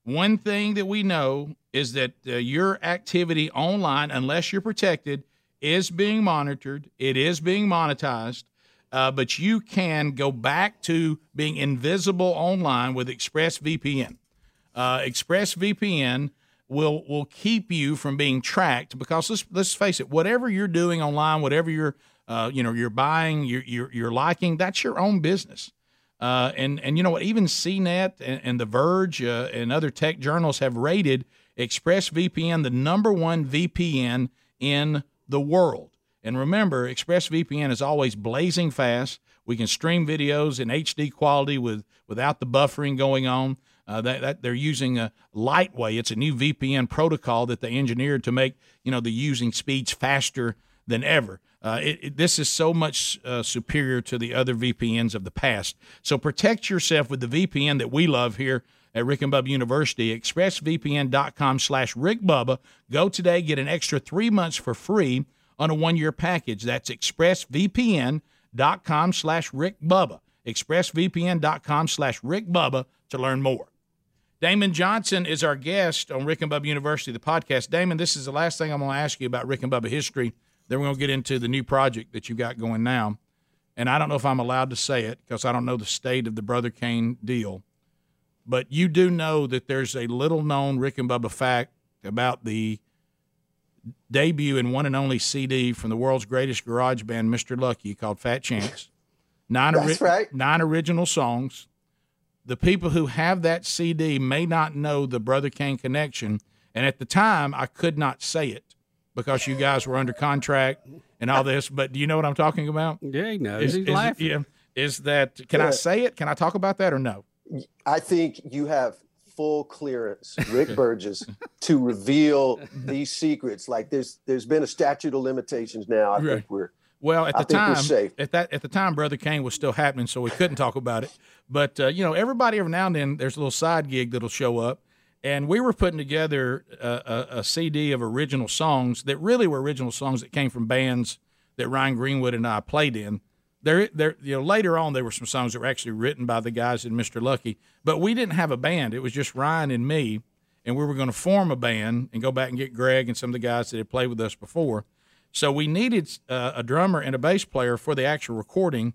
[SPEAKER 1] One thing that we know is that uh, your activity online, unless you're protected, is being monitored. It is being monetized, uh, but you can go back to being invisible online with ExpressVPN. Uh, ExpressVPN will will keep you from being tracked because let's let's face it, whatever you're doing online, whatever you're uh, you know you're buying, you're, you're you're liking, that's your own business. Uh, and and you know what? Even CNET and, and The Verge uh, and other tech journals have rated ExpressVPN the number one VPN in the world. And remember, ExpressVPN is always blazing fast. We can stream videos in HD quality with without the buffering going on. Uh, that, that they're using a Lightway. It's a new VPN protocol that they engineered to make you know the using speeds faster than ever. Uh, it, it- this is so much uh, superior to the other VPNs of the past. So protect yourself with the VPN that we love here at Rick and Bubba University. ExpressVPN.com slash Rick Bubba. Go today, get an extra three months for free on a one-year package. That's ExpressVPN.com slash Rick Bubba. ExpressVPN.com slash Rick Bubba to learn more. Damon Johnson is our guest on Rick and Bubba University, the podcast. Damon, this is the last thing I'm going to ask you about Rick and Bubba history. Then we're going to get into the new project that you've got going now. And I don't know if I'm allowed to say it because I don't know the state of the Brother Cane deal. But you do know that there's a little known Rick and Bubba fact about the debut and one and only CD from the world's greatest garage band, Mr. Lucky, called Fat Chance. Nine,
[SPEAKER 3] That's right.
[SPEAKER 1] nine original songs the people who have that CD may not know the Brother Cane connection. And at the time, I could not say it because you guys were under contract and all this. But do you know what I'm talking about?
[SPEAKER 2] Yeah, he knows.
[SPEAKER 1] Is,
[SPEAKER 2] He's
[SPEAKER 1] is-
[SPEAKER 2] laughing.
[SPEAKER 1] yeah, is that, can I say it? Can I talk about that or no?
[SPEAKER 3] I think you have full clearance, Rick Burgess, to reveal these secrets. Like there's there's been a statute of limitations now. I
[SPEAKER 1] Right.
[SPEAKER 3] think we're
[SPEAKER 1] Well, at the time,
[SPEAKER 3] safe.
[SPEAKER 1] at that at the time, Brother Cane was still happening, so we couldn't talk about it. But uh, you know, everybody every now and then there's a little side gig that'll show up, and we were putting together a, a, a CD of original songs that really were original songs that came from bands that Ryan Greenwood and I played in. there, there, you know, later on there were some songs that were actually written by the guys in Mr. Lucky, but we didn't have a band. It was just Ryan and me, and we were going to form a band and go back and get Greg and some of the guys that had played with us before. So we needed uh, a drummer and a bass player for the actual recording,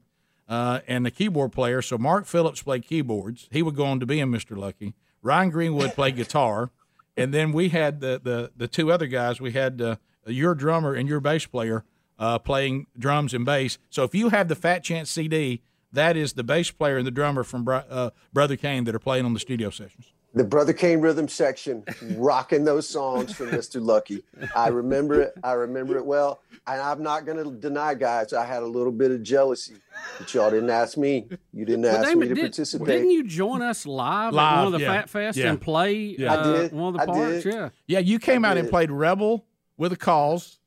[SPEAKER 1] uh, and the keyboard player. So Mark Phillips played keyboards. He would go on to be in Mr. Lucky. Ryan Greenwood played guitar, and then we had the the the two other guys. We had uh, your drummer and your bass player uh, playing drums and bass. So if you have the Fat Chance CD, that is the bass player and the drummer from uh, Brother Cane that are playing on the studio sessions.
[SPEAKER 3] The Brother Cane rhythm section, rocking those songs for Mr. Lucky. I remember it. I remember it well. And I'm not going to deny, guys, I had a little bit of jealousy that y'all didn't ask me. You didn't ask well, me to
[SPEAKER 2] did,
[SPEAKER 3] participate.
[SPEAKER 2] Didn't you join us live, live at one of the
[SPEAKER 1] yeah.
[SPEAKER 2] Fat Fest
[SPEAKER 1] yeah.
[SPEAKER 2] and play
[SPEAKER 1] yeah.
[SPEAKER 2] uh, one of the parts? Yeah.
[SPEAKER 1] Yeah, you came I out did. and played Rebel with the calls.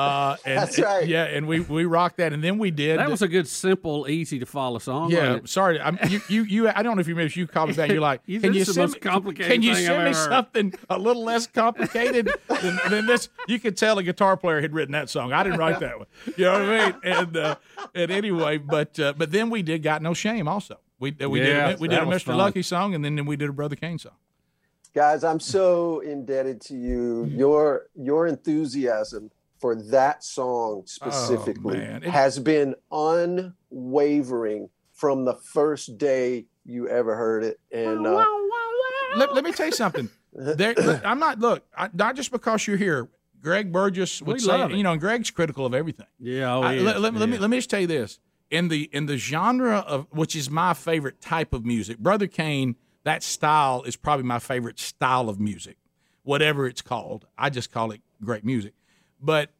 [SPEAKER 1] Uh, and,
[SPEAKER 3] That's right.
[SPEAKER 1] Yeah, and we we rocked that, and then we did.
[SPEAKER 2] That was a good, simple, easy to follow song.
[SPEAKER 1] Yeah, sorry, I'm, you, you you I don't know if you remember. You called me back. You're like, can you send
[SPEAKER 2] me,
[SPEAKER 1] Can you
[SPEAKER 2] send
[SPEAKER 1] me something a little less complicated than, than, this? You could tell a guitar player had written that song. I didn't write that one. You know what I mean? And uh, and anyway, but uh, but then we did "Got No Shame" also. We we
[SPEAKER 2] yeah,
[SPEAKER 1] did we did a Mr.
[SPEAKER 2] Fun.
[SPEAKER 1] Lucky song, and then we did a Brother Cane song.
[SPEAKER 3] Guys, I'm so indebted to you. Your your enthusiasm for that song specifically
[SPEAKER 1] oh, it,
[SPEAKER 3] has been unwavering from the first day you ever heard it. And uh,
[SPEAKER 1] let, let me tell you something. There, I'm not look, I, not just because you're here. Greg Burgess would
[SPEAKER 2] We
[SPEAKER 1] say, you know, and Greg's critical of everything.
[SPEAKER 2] Yeah, oh,
[SPEAKER 1] I- let, let me- let me let me just tell you this in the in the genre of which is my favorite type of music. Brother Cane, that style is probably my favorite style of music, whatever it's called. I just call it great music. But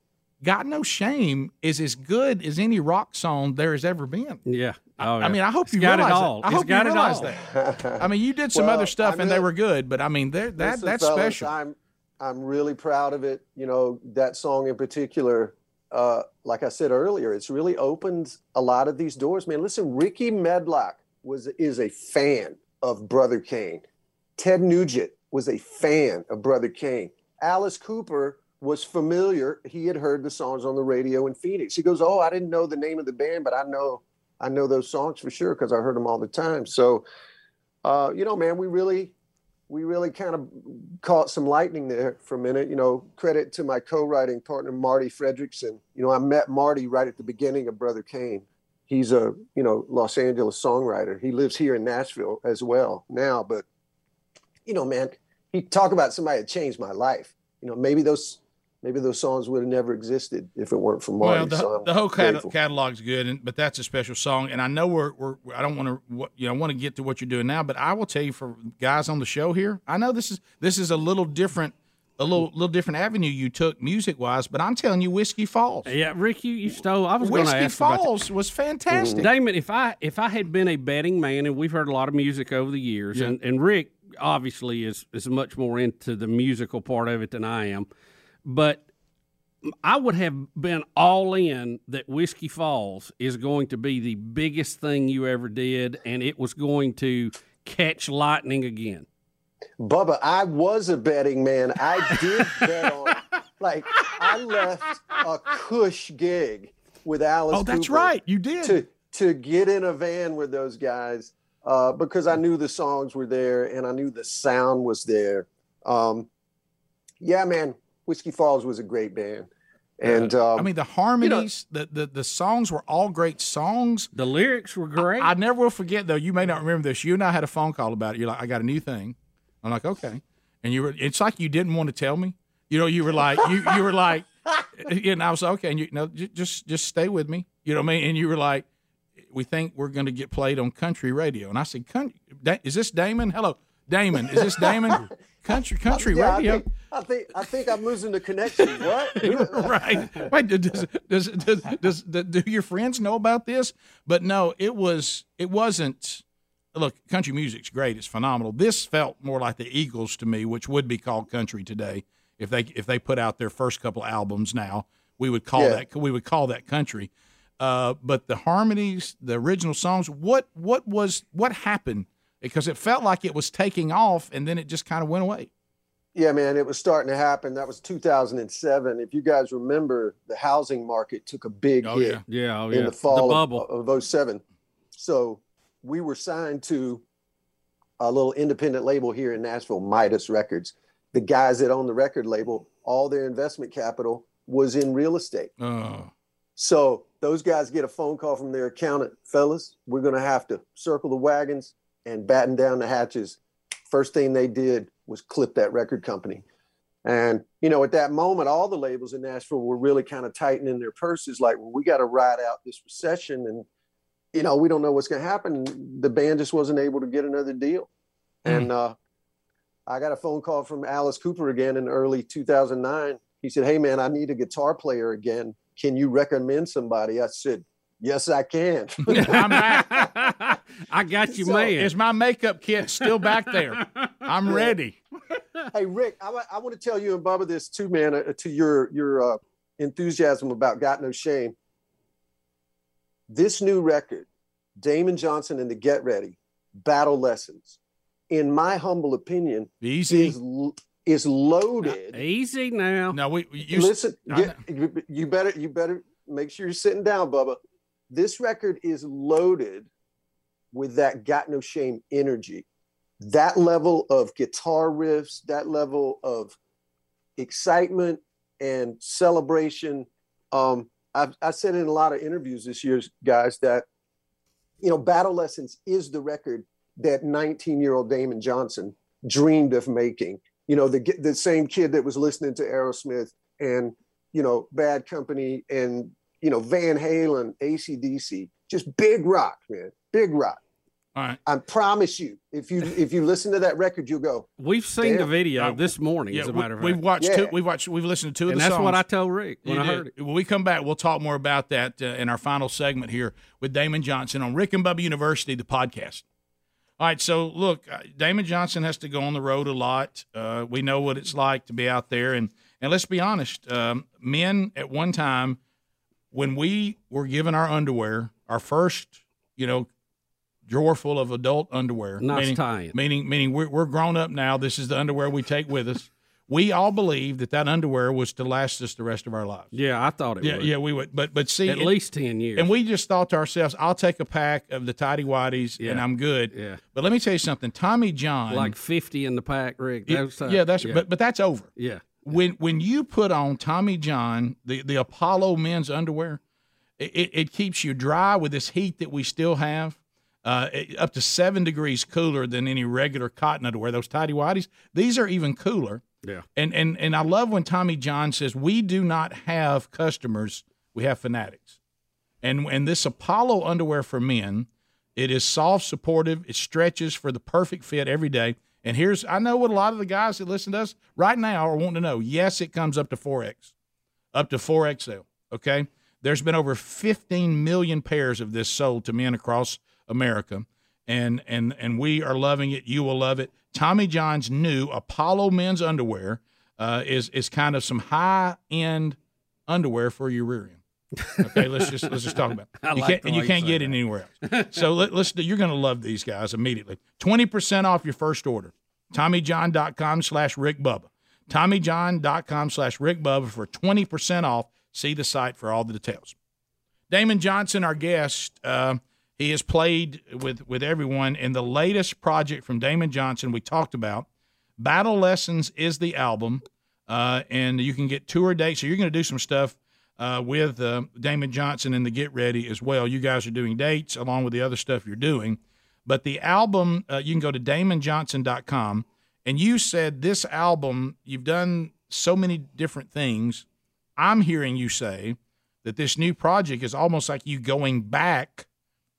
[SPEAKER 1] Got No Shame is as good as any rock song there has ever been.
[SPEAKER 2] Yeah. Oh,
[SPEAKER 1] I mean, I hope
[SPEAKER 2] It's
[SPEAKER 1] you
[SPEAKER 2] got
[SPEAKER 1] realize
[SPEAKER 2] it all.
[SPEAKER 1] That. I
[SPEAKER 2] It's
[SPEAKER 1] hope
[SPEAKER 2] got
[SPEAKER 1] you
[SPEAKER 2] it
[SPEAKER 1] realize
[SPEAKER 2] all.
[SPEAKER 1] that. I mean, you did some
[SPEAKER 3] Well,
[SPEAKER 1] other stuff
[SPEAKER 3] I'm
[SPEAKER 1] and they were good, but I mean, they're, that that's
[SPEAKER 3] fellas,
[SPEAKER 1] special.
[SPEAKER 3] I'm I'm really proud of it. You know, that song in particular, uh, like I said earlier, it's really opened a lot of these doors, man. Listen, Rickey Medlocke was is a fan of Brother Cane. Ted Nugent was a fan of Brother Cane. Alice Cooper was familiar. He had heard the songs on the radio in Phoenix. He goes, "Oh, I didn't know the name of the band, but I know I know those songs for sure because I heard them all the time." So, uh, you know, man, we really we really kind of caught some lightning there for a minute. You know, credit to my co-writing partner Marti Frederiksen. You know, I met Marty right at the beginning of Brother Cane. He's a you know Los Angeles songwriter. He lives here in Nashville as well now. But you know, man, he talk about somebody that changed my life. You know, maybe those maybe those songs would have never existed if it weren't for Marti.
[SPEAKER 1] Well, the,
[SPEAKER 3] so
[SPEAKER 1] the whole cat-
[SPEAKER 3] grateful.
[SPEAKER 1] catalog's good, and, but that's a special song. And I know we're, we're I don't want to you know I want to get to what you're doing now, but I will tell you for guys on the show here, I know this is this is a little different, a little little different avenue you took music wise, but I'm telling you, Whiskey Falls,
[SPEAKER 2] Yeah, Rick, you, you stole. I was going to
[SPEAKER 1] Whiskey
[SPEAKER 2] ask about that.
[SPEAKER 1] Falls was fantastic. Mm-hmm.
[SPEAKER 2] Damon, if I if I had been a betting man, and we've heard a lot of music over the years,
[SPEAKER 1] Yeah.
[SPEAKER 2] and, and Rick obviously is is much more into the musical part of it than I am, but I would have been all in that Whiskey Falls is going to be the biggest thing you ever did, and it was going to catch lightning again.
[SPEAKER 3] Bubba, I was a betting man. I did bet on like I left a cush gig with Alice.
[SPEAKER 1] oh, that's
[SPEAKER 3] Cooper
[SPEAKER 1] right, you did.
[SPEAKER 3] To to get in a van with those guys uh, because I knew the songs were there and I knew the sound was there. Um, yeah, man, Whiskey Falls was a great band, and um,
[SPEAKER 1] I mean, the harmonies, the, the the songs were all great songs.
[SPEAKER 2] The lyrics were great.
[SPEAKER 1] I never will forget though. You may not remember this. You and I had a phone call about it. You're like, I got a new thing. I'm like, okay. And you were. It's like you didn't want to tell me. You know, you were like, you you were like, and I was like, okay. And you know, j- just just stay with me. You know what I mean? And you were like, we think we're going to get played on country radio. And I said, "Country? Da- Is this Damon? Hello, Damon. Is this Damon? Country country
[SPEAKER 3] yeah,
[SPEAKER 1] radio?
[SPEAKER 3] I think, I think I think I'm losing the connection. What?
[SPEAKER 1] right. Wait, does, does, does, does, do your friends know about this? But no, it was it wasn't. Look, country music's great; it's phenomenal. This felt more like the Eagles to me, which would be called country today if they if they put out their first couple albums now. We would call
[SPEAKER 3] Yeah.
[SPEAKER 1] that we would call that country. Uh, but the harmonies, the original songs, what what was what happened? Because it felt like it was taking off, and then it just kind of went away.
[SPEAKER 3] Yeah, man, it was starting to happen. That was 2007. If you guys remember, the housing market took a big
[SPEAKER 1] Oh,
[SPEAKER 3] hit
[SPEAKER 1] yeah.
[SPEAKER 2] Yeah, oh,
[SPEAKER 3] in
[SPEAKER 2] yeah.
[SPEAKER 3] the fall
[SPEAKER 2] bubble.
[SPEAKER 3] of, of 07. So we were signed to a little independent label here in Nashville, Midas Records. The guys that own the record label, all their investment capital was in real estate.
[SPEAKER 1] Oh,
[SPEAKER 3] So those guys get a phone call from their accountant, fellas, we're going to have to circle the wagons and batten down the hatches. First thing they did was clip that record company. And, you know, at that moment, all the labels in Nashville were really kind of tightening their purses like, well, we got to ride out this recession. And, you know, we don't know what's going to happen. The band just wasn't able to get another deal. And uh, I got a phone call from Alice Cooper again in early 2009. He said, Hey, man, I need a guitar player again. Can you recommend somebody? I said, Yes, I can.
[SPEAKER 1] I'm back.
[SPEAKER 2] I got you,
[SPEAKER 3] So,
[SPEAKER 2] man.
[SPEAKER 1] Is my makeup kit still back there? I'm ready.
[SPEAKER 3] hey, Rick, I, I want to tell you and Bubba this too, man, uh, to your your uh, enthusiasm about Got No Shame. This new record, Damon Johnson and the Get Ready, Battle Lessons, in my humble opinion,
[SPEAKER 1] Easy.
[SPEAKER 3] is l- is loaded.
[SPEAKER 2] Easy now.
[SPEAKER 1] No, we you
[SPEAKER 3] Listen,
[SPEAKER 1] I
[SPEAKER 3] get, you, you better you better make sure you're sitting down, Bubba. This record is loaded with that got no shame energy. That level of guitar riffs, that level of excitement and celebration. Um, I've I said in a lot of interviews this year, guys, that you know, Battle Lessons is the record that 19 year old Damon Johnson dreamed of making. You know, the the same kid that was listening to Aerosmith and you know Bad Company and you know Van Halen, ACDC, just big rock, man, big rock.
[SPEAKER 1] All right.
[SPEAKER 3] I promise you, if you if you listen to that record, you'll go,
[SPEAKER 2] We've seen the video this morning,
[SPEAKER 1] Yeah,
[SPEAKER 2] as a matter of fact,
[SPEAKER 1] we've
[SPEAKER 2] fact.
[SPEAKER 1] watched two. We've watched. We've listened to two of
[SPEAKER 2] And
[SPEAKER 1] the
[SPEAKER 2] that's
[SPEAKER 1] songs.
[SPEAKER 2] what I told Rick when
[SPEAKER 1] You
[SPEAKER 2] I
[SPEAKER 1] did.
[SPEAKER 2] heard it.
[SPEAKER 1] When we come back, we'll talk more about that uh, in our final segment here with Damon Johnson on Rick and Bubba University, the podcast. All right, so look, uh, Damon Johnson has to go on the road a lot. Uh, we know what it's like to be out there, and and let's be honest, um, men at one time, when we were given our underwear, our first, you know, drawer full of adult underwear,
[SPEAKER 2] Nice
[SPEAKER 1] meaning,
[SPEAKER 2] tie-in.
[SPEAKER 1] meaning meaning we're, we're grown up now. This is the underwear we take with us. We all believed that that underwear was to last us the rest of our lives.
[SPEAKER 2] Yeah, I thought it
[SPEAKER 1] Yeah,
[SPEAKER 2] would.
[SPEAKER 1] yeah, we would. But but see,
[SPEAKER 2] At
[SPEAKER 1] it-
[SPEAKER 2] least 10 years.
[SPEAKER 1] and we just thought to ourselves, I'll take a pack of the tidy whities and I'm good.
[SPEAKER 2] yeah.
[SPEAKER 1] But let me tell you something. Tommy John,
[SPEAKER 2] Like 50 in the pack, Rick.
[SPEAKER 1] it-
[SPEAKER 2] uh,
[SPEAKER 1] yeah, that's
[SPEAKER 2] yeah.
[SPEAKER 1] but but that's over.
[SPEAKER 2] yeah.
[SPEAKER 1] When when you put on Tommy John the the Apollo men's underwear, it, it, keeps you dry with this heat that we still have. Uh, up to seven degrees cooler than any regular cotton underwear. Those tidy whities, these are even cooler.
[SPEAKER 2] Yeah.
[SPEAKER 1] And and and I love when Tommy John says we do not have customers, we have fanatics. And and this Apollo underwear for men, it is soft, supportive, it stretches for the perfect fit every day. And here's I know what a lot of the guys that listen to us right now are wanting to know. Yes, it comes up to 4X. Up to 4XL. Okay. There's been over 15 million pairs of this sold to men across America. And and and we are loving it. You will love it. Tommy John's new Apollo men's underwear uh, is is kind of some high end underwear for your rear end. Okay, let's just let's just talk about. It. You
[SPEAKER 2] like
[SPEAKER 1] can't and you can't get it anywhere else. So let, let's you're going to love these guys immediately. Twenty percent off your first order. TommyJohn.com slash Rick Bubba. TommyJohn.com slash Rick Bubba for twenty percent off. See the site for all the details. Damon Johnson, our guest, uh, he has played with with everyone in the latest project from Damon Johnson. We talked about Battle Lessons is the album, uh, and you can get tour dates. So you're going to do some stuff uh, with uh, Damon Johnson and the Get Ready as well. You guys are doing dates along with the other stuff you're doing. But the album, uh, you can go to DamonJohnson.com, and you said this album, you've done so many different things. I'm hearing you say that this new project is almost like you going back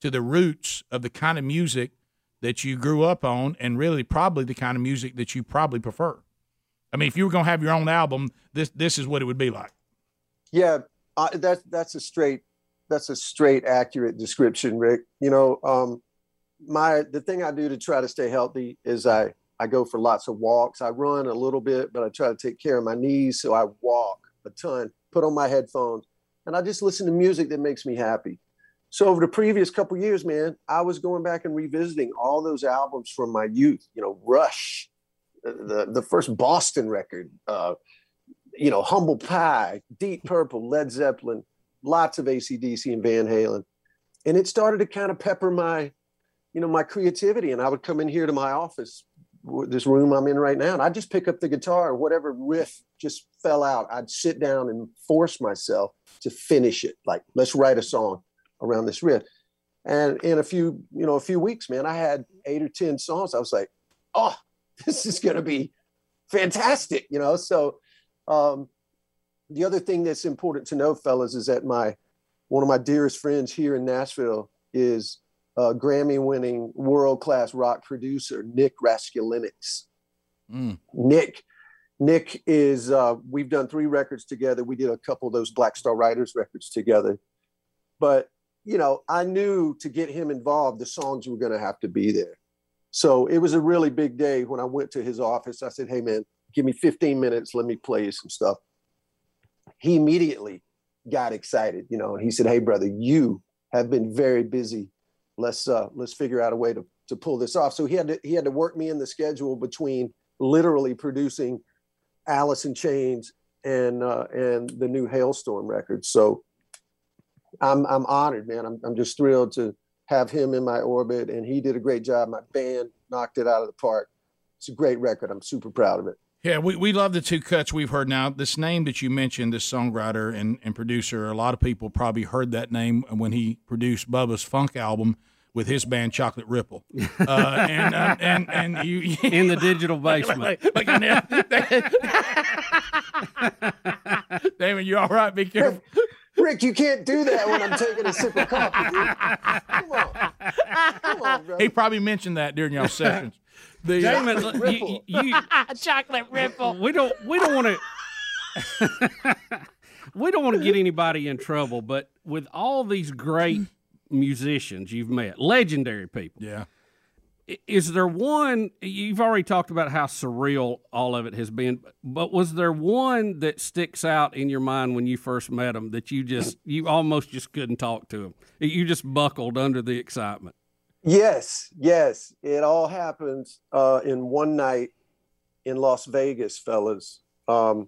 [SPEAKER 1] to the roots of the kind of music that you grew up on and really probably the kind of music that you probably prefer. I mean, if you were going to have your own album, this this is what it would be like.
[SPEAKER 3] Yeah, uh, that's that's a straight that's a straight accurate description, Rick. You know, um, my the thing I do to try to stay healthy is I I go for lots of walks. I run a little bit, but I try to take care of my knees, so I walk a ton. Put on my headphones, and I just listen to music that makes me happy. So over the previous couple years, man, I was going back and revisiting all those albums from my youth. You know, Rush, the the first Boston record, uh, you know, Humble Pie, Deep Purple, Led Zeppelin, lots of ACDC and Van Halen, and it started to kind of pepper my, you know, my creativity. And I would come in here to my office, this room I'm in right now, and I'd just pick up the guitar, or whatever riff just fell out. I'd sit down and force myself to finish it. Like, let's write a song around this riff. And in a few, you know, a few weeks, man, I had eight or ten songs. I was like, oh, this is going to be fantastic, you know. So, um, the other thing that's important to know, fellas, is that my one of my dearest friends here in Nashville is a Grammy-winning world-class rock producer, Nick Raskulinecz. Mm. Nick, Nick is. Uh, we've done three records together. We did a couple of those Black Star Riders records together, but you know, I knew to get him involved, the songs were going to have to be there. So it was a really big day when I went to his office. I said, Hey, man, give me 15 minutes. Let me play you some stuff. He immediately got excited, you know, and he said, Hey, brother, you have been very busy. Let's uh, let's figure out a way to, to pull this off. So he had to he had to work me in the schedule between literally producing Alice in Chains and uh, and the new Halestorm record. So I'm I'm honored, man. I'm I'm just thrilled to have him in my orbit, and he did a great job. My band knocked it out of the park. It's a great record. I'm super proud of it.
[SPEAKER 1] Yeah, we, we love the two cuts we've heard now. This name that you mentioned, this songwriter and, and producer, a lot of people probably heard that name when he produced Bubba's funk album with his band Chocolate Ripple, uh, and, uh, and and you
[SPEAKER 2] in the digital basement. like,
[SPEAKER 1] Damon, you all right? Be careful.
[SPEAKER 3] Rick, you can't do that when I'm taking a sip of coffee. Dude. Come on,
[SPEAKER 1] come on, bro. He probably mentioned that during y'all sessions.
[SPEAKER 2] The Damon, uh, you, you,
[SPEAKER 4] chocolate ripple.
[SPEAKER 2] We don't. We don't want to. we don't want to get anybody in trouble, but with all these great musicians you've met, legendary people.
[SPEAKER 1] Yeah
[SPEAKER 2] is there one you've already talked about how surreal all of it has been but was there one that sticks out in your mind when you first met him that you just you almost just couldn't talk to him you just buckled under the excitement
[SPEAKER 3] yes yes it all happens uh, in one night in las vegas fellas um,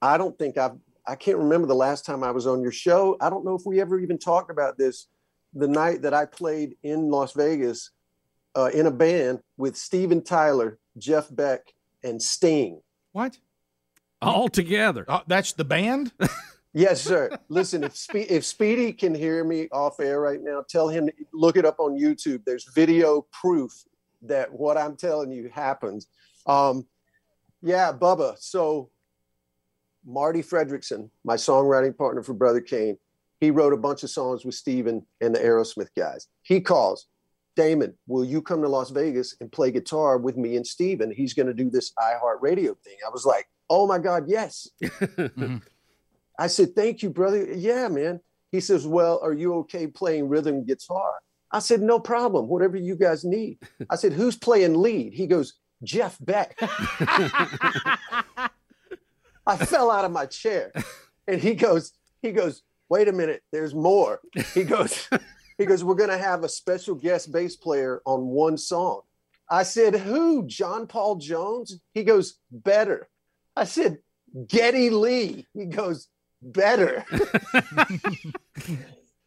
[SPEAKER 3] i don't think i've i can't remember the last time i was on your show i don't know if we ever even talked about this the night that i played in las vegas uh, in a band with Steven Tyler, Jeff Beck, and Sting.
[SPEAKER 1] What?
[SPEAKER 2] All together.
[SPEAKER 1] Uh, that's the band?
[SPEAKER 3] yes, sir. Listen, if Spe- if Speedy can hear me off air right now, tell him look it up on YouTube. There's video proof that what I'm telling you happens. Um, yeah, Bubba. So Marti Frederiksen, my songwriting partner for Brother Cane, he wrote a bunch of songs with Steven and the Aerosmith guys. He calls, Damon, will you come to Las Vegas and play guitar with me and Steven? He's going to do this iHeartRadio thing. I was like, oh my God, yes. I said, thank you, brother. Yeah, man. He says, well, are you okay playing rhythm guitar? I said, no problem, whatever you guys need. I said, who's playing lead? He goes, Jeff Beck. I fell out of my chair. And he goes, he goes, wait a minute, there's more. He goes, he goes, We're going to have a special guest bass player on one song. I said, Who? John Paul Jones? He goes, Better. I said, Geddy Lee. He goes, Better.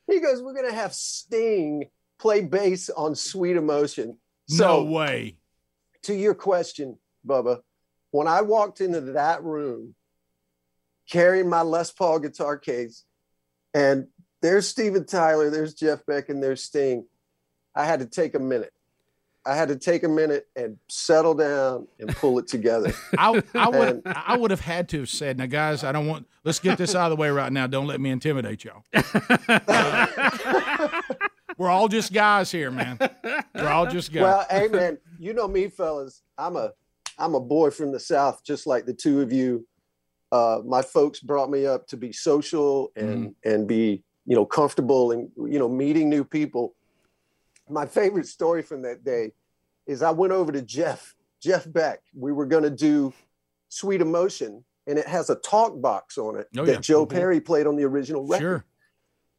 [SPEAKER 3] he goes, We're going to have Sting play bass on Sweet Emotion.
[SPEAKER 1] So, no way.
[SPEAKER 3] To your question, Bubba, when I walked into that room carrying my Les Paul guitar case and there's Steven Tyler, there's Jeff Beck, and there's Sting. I had to take a minute. I had to take a minute and settle down and pull it together.
[SPEAKER 1] I, I would I would have had to have said, "Now, guys, I don't want. Let's get this out of the way right now. Don't let me intimidate y'all. we're all just guys here, man. We're all just guys."
[SPEAKER 3] Well, hey, man, you know me, fellas. I'm a I'm a boy from the South, just like the two of you. Uh, my folks brought me up to be social and mm. and be you know, comfortable and, you know, meeting new people. My favorite story from that day is I went over to Jeff, Jeff Beck. We were going to do Sweet Emotion, and it has a talk box on it oh, that yeah. Joe mm-hmm. Perry played on the original record. Sure.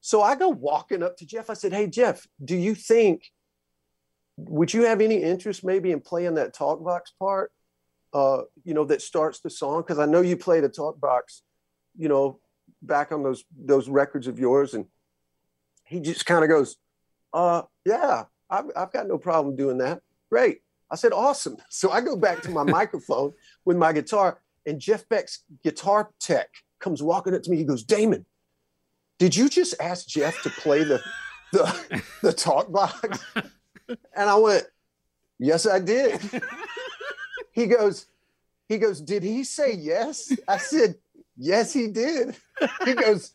[SPEAKER 3] So I go walking up to Jeff. I said, Hey, Jeff, do you think, would you have any interest maybe in playing that talk box part uh, you know, that starts the song? Because I know you played a talk box, you know, back on those those records of yours, and he just kind of goes, uh, yeah, I've, I've got no problem doing that. Great. I said, awesome. So I go back to my microphone with my guitar, and Jeff Beck's guitar tech comes walking up to me. He goes, Damon, did you just ask Jeff to play the the, the talk box? And I went, Yes, I did. he goes, he goes, Did he say yes? I said, Yes, he did. He goes,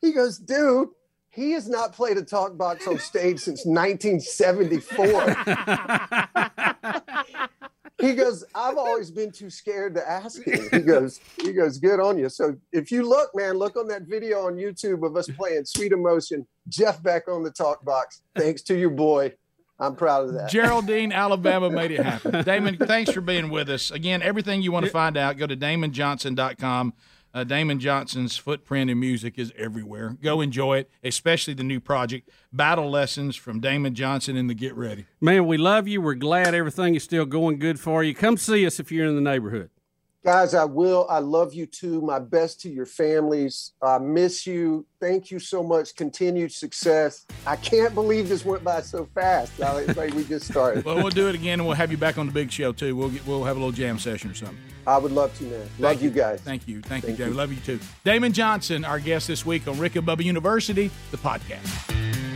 [SPEAKER 3] he goes, dude, he has not played a talk box on stage since 1974. he goes, I've always been too scared to ask him. He goes, he goes, good on you. So if you look, man, look on that video on YouTube of us playing Sweet Emotion, Jeff Beck on the talk box. Thanks to your boy. I'm proud of that.
[SPEAKER 1] Geraldine, Alabama made it happen. Damon, thanks for being with us. Again, everything you want to find out, go to damonjohnson.com. Uh, Damon Johnson's footprint in music is everywhere. Go enjoy it, especially the new project, Battle Lessons from Damon Johnson in the Get Ready.
[SPEAKER 2] Man, we love you. We're glad everything is still going good for you. Come see us if you're in the neighborhood.
[SPEAKER 3] Guys, I will. I love you too. My best to your families. I miss you. Thank you so much. Continued success. I can't believe this went by so fast. It's Like we just started.
[SPEAKER 1] well, we'll do it again, and we'll have you back on the big show too. We'll get, we'll have a little jam session or something.
[SPEAKER 3] I would love to, man. Love you. you. guys.
[SPEAKER 1] Thank you. Thank, Thank you, Jay. Love you too. Damon Johnson, our guest this week on Rick and Bubba University, the podcast.